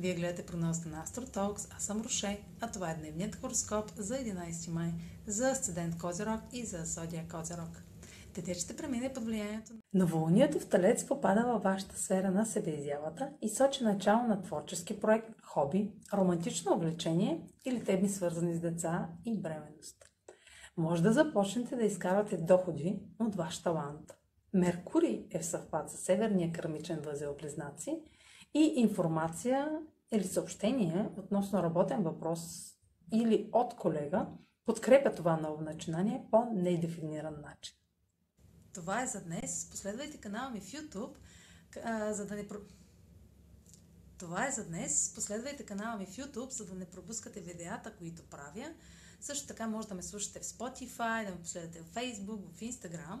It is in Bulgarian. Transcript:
гледате прогнозата на AstroTalks. Аз съм Роше, а това е дневният хороскоп за 11 май за Асцендент Козирог и за Зодия Козирог. Дете ще премине под влиянието на... Новолунието в Талец попада във вашата сфера на себеизявата и сочи начало на творчески проект, хоби, романтично увлечение или теми свързани с деца и бременност. Може да започнете да изкарвате доходи от ваш талант. Меркурий е в съвпад с Северния кърмичен възел Близнаци и информация или съобщение относно работен въпрос или от колега подкрепя това ново начинание по недефиниран начин. Това е за днес. Последвайте канала ми в YouTube, за да не... Това е за днес. Последвайте канала ми в YouTube, за да не пропускате видеята, които правя. Също така може да ме слушате в Spotify, да ме последвате в Facebook, в Instagram.